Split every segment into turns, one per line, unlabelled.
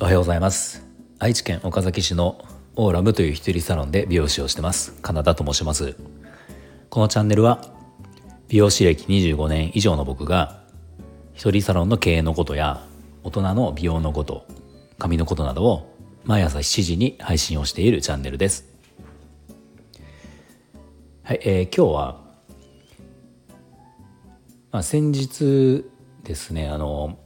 おはようございます。愛知県岡崎市のオーラムという一人サロンで美容師をしてます。カナダと申します。このチャンネルは美容師歴25年以上の僕が一人サロンの経営のことや大人の美容のこと髪のことなどを毎朝7時に配信をしているチャンネルです。はい、えー、今日は、まあ、先日ですねあの、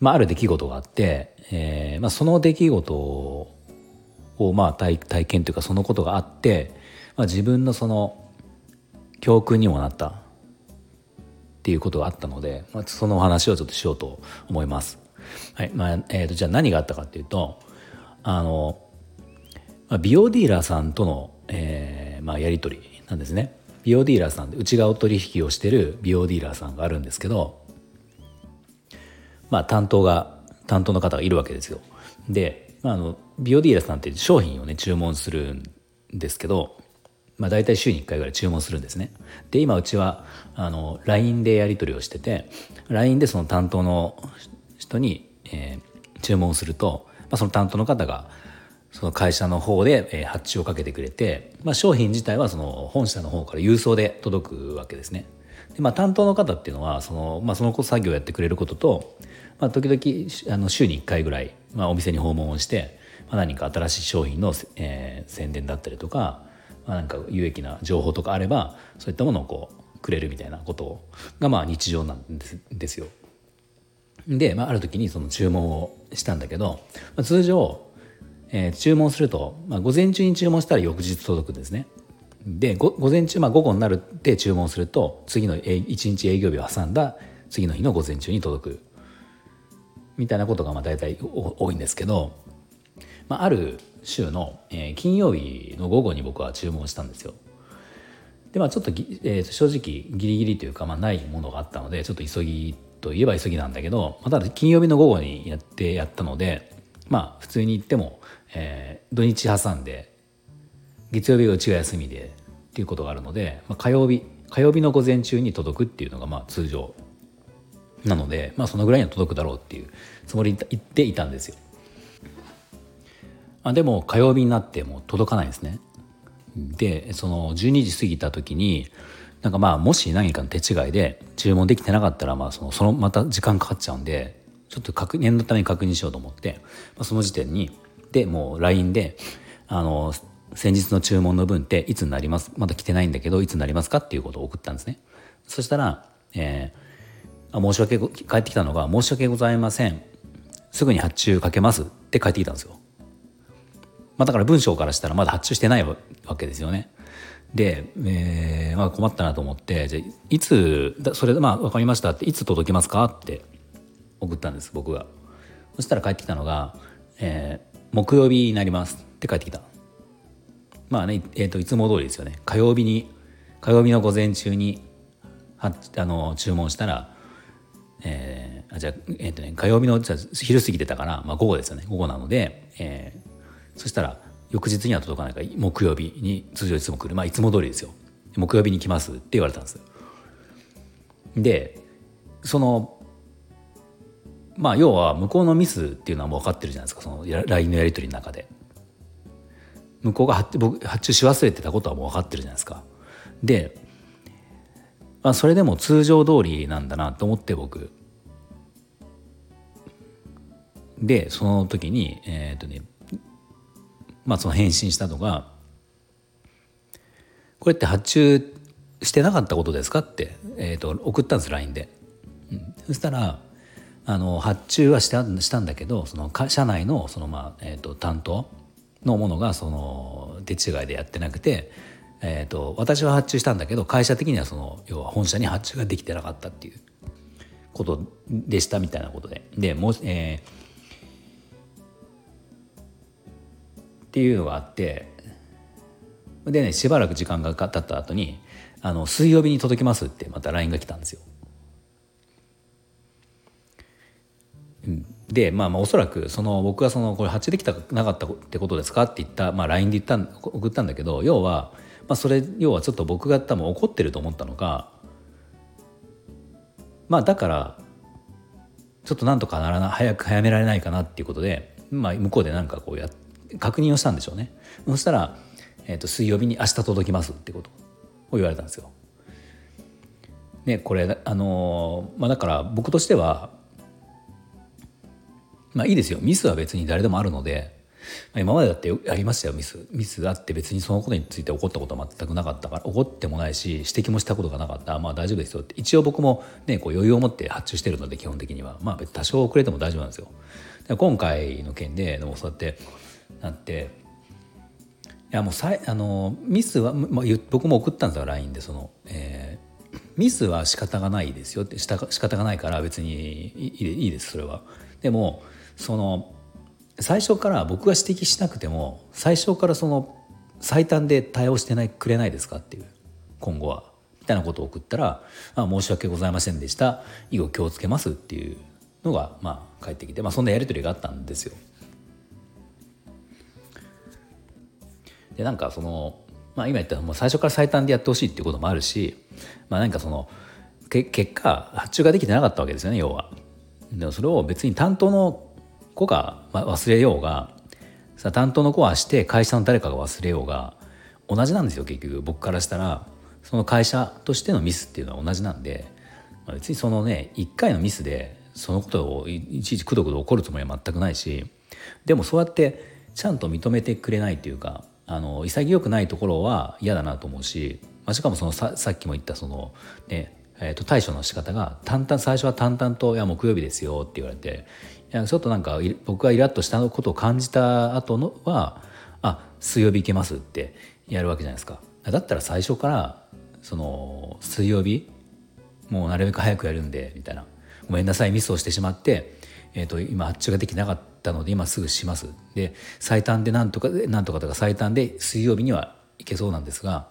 まあ、ある出来事があって、えーまあ、その出来事を、まあ、体体験というかそのことがあって、まあ、自分のその教訓にもなったっていうことがあったので、まあ、そのお話をちょっとしようと思います。はいまあえーと、じゃあ何があったかっていうとあの、まあ、美容ディーラーさんとの、えーまあ、やり取りなんですね。美容ディーラーさんで内側取引をしてる美容ディーラーさんがあるんですけど、まあ、担当が担当の方がいるわけですよ。で、まあ、あの美容ディーラーさんって商品をね注文するんですけど、まあ、大体週に1回ぐらい注文するんですね。で今うちはあの LINE でやり取りをしてて LINE でその担当の人に、えー、注文すると、まあ、その担当の方がその会社の方で、えー、発注をかけてくれて、まあ、商品自体はその本社の方から郵送で届くわけですね。でまあ、担当の方っていうのはその,、まあ、その作業をやってくれることと、まあ、時々あの週に1回ぐらい、まあ、お店に訪問をして、まあ、何か新しい商品の、えー、宣伝だったりとか、まあ、なんか有益な情報とかあればそういったものをこうくれるみたいなことがまあ日常なんですですよ。で、まあ、ある時にその注文をしたんだけど、まあ、通常、えー、注文すると、まあ、午前中に注文したら翌日届くんですね。で午前中、まあ、午後になるって注文すると次の1日営業日を挟んだ次の日の午前中に届くみたいなことがまあ大体多いんですけど、まあ、ある週の、えー、金曜日の午後に僕は注文したんですよ。でまあちょっと、えー、正直ギリギリというか、まあ、ないものがあったのでちょっと急ぎといえば急ぎなんだけど、まあ、ただ金曜日の午後にやってやったのでまあ普通に言っても、えー、土日挟んで月曜日がうちが休みでっていうことがあるので、まあ、火曜日火曜日の午前中に届くっていうのがまあ通常なので、まあ、そのぐらいには届くだろうっていうつもりで言っていたんですよ。あでも火曜日になっても届かないんですね。でその12時過ぎた時になんかまあもし何かの手違いで注文できてなかったらまあそのそのまた時間かかっちゃうんでちょっと確念のために確認しようと思って、まあ、その時点にでもう LINE であの先日の注文の分っていつになります？まだ来てないんだけどいつになりますかっていうことを送ったんですね。そしたら、えーあ申し訳返ってきたのが「申し訳ございませんすぐに発注かけます」って返ってきたんですよ。まあ、だから文章からしたらまだ発注してないわけですよね。で、えーまあ、困ったなと思って「じゃいつそれまあ分かりました」って「いつ届きますか?」って送ったんです僕が。そしたら返ってきたのが「えー、木曜日になります」って返ってきた。まあね、えーと、いつも通りですよね。火曜日に火曜日の午前中にはあの注文したらえー、あじゃあ、えーとね、火曜日のじゃ昼過ぎてたから、まあ、午後ですよね。午後なので、えー、そしたら翌日には届かないから木曜日に通常いつも来る。まあいつも通りですよ。木曜日に来ますって言われたんです。でそのまあ要は向こうのミスっていうのはもう分かってるじゃないですか。その LINE のやり取りの中で。向こうが発僕発注し忘れてたことはもう分かってるじゃないですか。でまあ、それでも通常通りなんだなと思って僕。でその時にえっ、とねまあその返信したのが「これって発注してなかったことですか?」って、えーと、送ったんです LINE で、うん、そしたらあの発注はしたしたんだけどその社内のその、まあえーと担当のものがその手違いでやってなくてえーと、私は発注したんだけど会社的にはその要は本社に発注ができてなかったっていうことでしたみたいなことででもう、えー、っていうのがあってでねしばらく時間が経った後にあの水曜日に届きますってまた LINE が来たんですよ。でまあまあおそらくその僕がそのこれ発注できたなかったってことですか？って言った、まあ、LINE で言った送ったんだけど要はまあ、それ要はちょっと僕が多分怒ってると思ったのかまあだからちょっとなんとかならな早く早められないかなっていうことで、まあ、向こうでなんかこうや確認をしたんでしょうねそしたら、えー、と水曜日に明日届きますってことを言われたんですよ。ねこれあのまあだから僕としてはまあいいですよ。ミスは別に誰でもあるので。まあ今までだってありましたよミス。ミスあって別にそのことについて怒ったことは全くなかったから怒ってもないし指摘もしたことがなかった。まあ大丈夫ですよって。一応僕もねこう余裕を持って発注してるので基本的には。まあ多少遅れても大丈夫なんですよ。今回の件ででもそうやってなっていやもうさいあのミスは、まあ、僕も送ったんですよ LINE でその、えー、ミスは仕方がないですよって仕方がないから別にいいですそれは。でもその最初から僕が指摘しなくても最初からその最短で対応してないくれないですかっていう今後はみたいなことを送ったら「あ申し訳ございませんでした以後気をつけます」っていうのがまあ返ってきて、まあ、そんなやり取りがあったんですよ。でなんかその、まあ、今言ったもう最初から最短でやってほしいっていうこともあるし、まあ、なんかそのけ結果発注ができてなかったわけですよね要は。でもそれを別に担当の子が忘れようが担当の子はして会社の誰かが忘れようが同じなんですよ結局。僕からしたらその会社としてのミスっていうのは同じなんで、まあ、別にそのね1回のミスでそのことをいちいちくどくど怒るつもりは全くないしでもそうやってちゃんと認めてくれないというかあの潔くないところは嫌だなと思うし、まあ、しかもそのささっきも言ったそのねえー、と対処の仕方が淡々最初は淡々と「いや木曜日ですよ」って言われてちょっとなんか僕がイラッとしたことを感じた後のは「あ水曜日行けます」ってやるわけじゃないですか。だったら最初からその水曜日もうなるべく早くやるんでみたいな。ごめんなさいミスをしてしまって、えー、と今発注ができなかったので今すぐします。で最短でなんとかなんとかとか最短で水曜日にはいけそうなんですが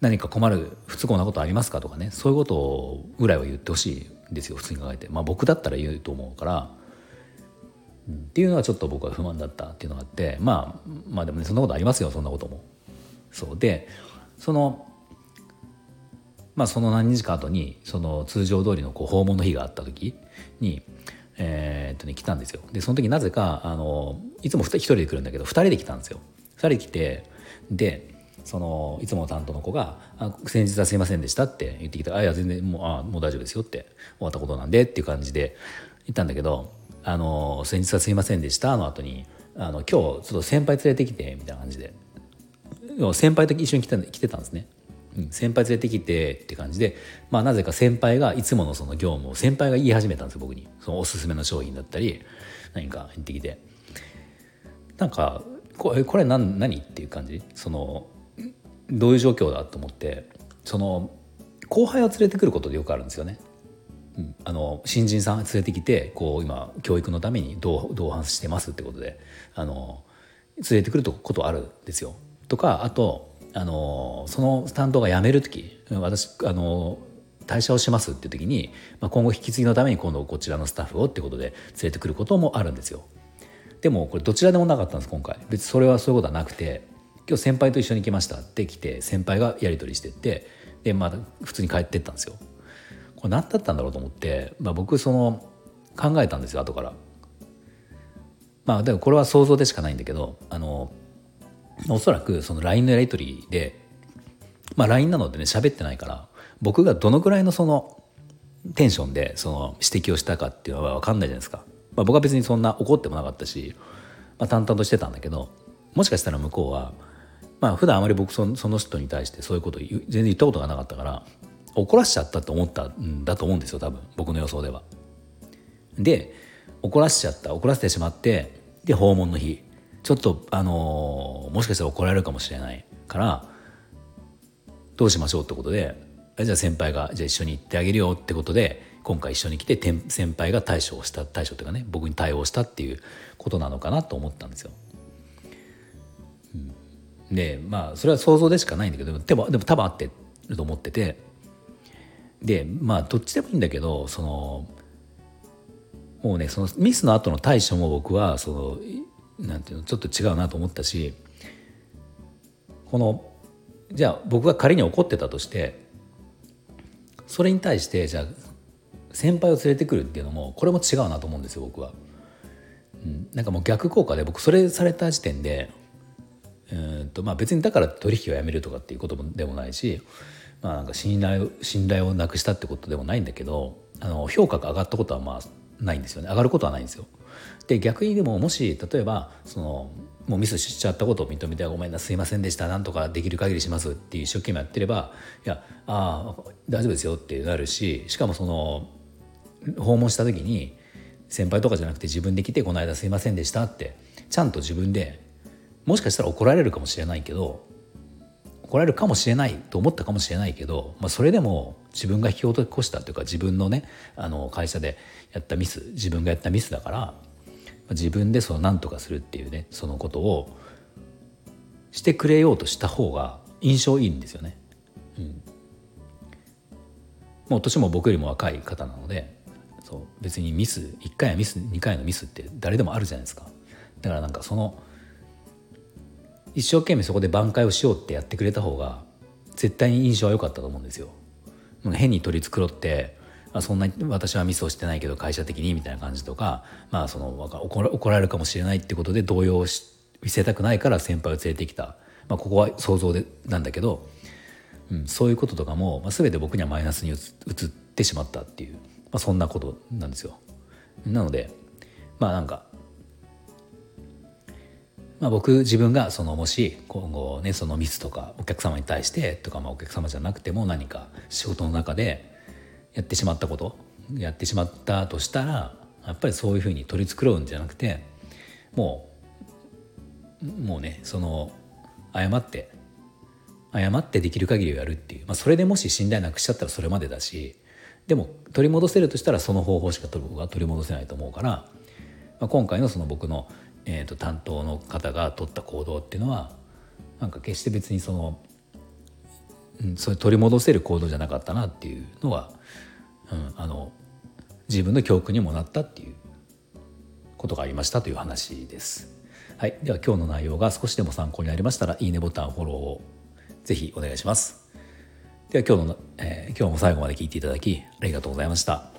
何か困る不都合なことありますかとかね。そういうことぐらいは言ってほしい。ですよ普通に考えて、まあ、僕だったら言うと思うから、うん、っていうのはちょっと僕は不満だったっていうのがあって。まあまあでもねそんなことありますよそんなことも。そう。でそのまあその何日か後にその通常通りのこう訪問の日があった時にえー、っとね来たんですよ。でその時なぜかあのいつも1人で来るんだけど2人で来たんですよ。2人来てでそのいつもの担当の子が「あ先日はすいませんでした」って言ってきた「あいや全然もうあもう大丈夫ですよ」って終わったことなんでっていう感じで言ったんだけど「あの先日はすいませんでした」の後にあの「今日ちょっと先輩連れてきて」みたいな感じで。先輩と一緒に来た来てたんですね。先輩連れてきてって感じで、まあ、なぜか先輩がいつものその業務を先輩が言い始めたんですよ僕に。そのおすすめの商品だったり何か言ってきて。なんかこれこれ何何っていう感じ？そのどういう状況だと思ってその後輩を連れてくることでよくあるんですよね。うん、あの新人さん連れてきてこう今教育のために同同伴してますってことであの連れてくることあるんですよ。とかあとあのその担当が辞める時私あの退社をしますっていう時に、まあ、今後引き継ぎのために今度こちらのスタッフをってことで連れてくることもあるんですよ。でもこれどちらでもなかったんです今回別にそれはそういうことはなくて今日先輩と一緒に来ましたって来て先輩がやり取りしてってでまた普通に帰ってったんですよ。これ何だったんだろうと思って、まあ、僕その考えたんですよ後から。まあでもこれは想像でしかないんだけどあのおそらくその LINE のやり取りで、まあ、LINE なのでね喋ってないから僕がどのくらいのそのテンションでその指摘をしたかっていうのは分かんないじゃないですか。まあ、僕は別にそんな怒ってもなかったし、まあ、淡々としてたんだけどもしかしたら向こうはまあ普段あまり僕その人に対してそういうこと全然言ったことがなかったから怒らしちゃったと思ったんだと思うんですよ多分僕の予想では。で怒らしちゃった怒らせてしまってで訪問の日ちょっとあのー、もしかしたら怒られるかもしれないからどうしましょうってことでじゃあ先輩がじゃあ一緒に行ってあげるよってことで今回一緒に来て先輩が対処をした対処というかね僕に対応したっていうことなのかなと思ったんですよ。でまあそれは想像でしかないんだけどでもでも多分合ってると思っててでまあどっちでもいいんだけどそのもうねそのミスの後の対処も僕はそのなんていうのちょっと違うなと思ったしこのじゃあ僕が仮に怒ってたとしてそれに対してじゃあ先輩を連れてくるっていうのもこれも違うなと思うんですよ僕は。うん、なんかもう逆効果で僕それされた時点でうんとまあ別にだから取引をやめるとかっていうことでもないし、まあ、なんか信頼信頼をなくしたってことでもないんだけどあの評価が上がったことはまあないんですよね上がることはないんですよ。で逆にでももし例えばそのもうミスしちゃったことを認めて「ごめんなすいませんでしたなんとかできる限りします」っていう一生懸命やってれば「いやああ大丈夫ですよ」ってなるししかもその訪問した時に先輩とかじゃなくて自分で来て「この間すいませんでした」ってちゃんと自分でもしかしたら怒られるかもしれないけど怒られるかもしれないと思ったかもしれないけど、まあ、それでも自分が引き落としたというか自分のねあの会社でやったミス自分がやったミスだから自分でその何とかするっていうねそのことをしてくれようとした方が印象いいんですよね。うん、もう年も僕よりも若い方なのでそう別にミス1回やミス2回のミスって誰でもあるじゃないですか。だからなんかその一生懸命そこで挽回をしようってやってくれた方が絶対に印象は良かったと思うんですよ。変に取り繕ってあ、そんなに私はミスをしてないけど会社的にみたいな感じとか、まあ、その怒られるかもしれないってことで動揺し見せたくないから先輩を連れてきた、まあ、ここは想像でなんだけど、うん、そういうこととかも、まあ、全て僕にはマイナスに移ってしまったっていう、まあ、そんなことなんですよ。なのでまあなんかまあ、僕自分がそのもし今後ねそのミスとかお客様に対してとかまあお客様じゃなくても何か仕事の中でやってしまったことやってしまったとしたらやっぱりそういうふうに取り繕うんじゃなくてもうもうねその謝って謝ってできる限りをやるっていう、まあ、それでもし信頼なくしちゃったらそれまでだしでも取り戻せるとしたらその方法しか取り戻せないと思うから、まあ、今回のその僕の、えー、と担当の方が取った行動っていうのはなんか決して別にその、うん、それ取り戻せる行動じゃなかったなっていうのはうん、あの自分の教訓にもなったっていうことがありましたという話です。はい、では今日の内容が少しでも参考になりましたらいいねボタンフォローをぜひお願いします。では今日の、えー、今日も最後まで聞いていただきありがとうございました。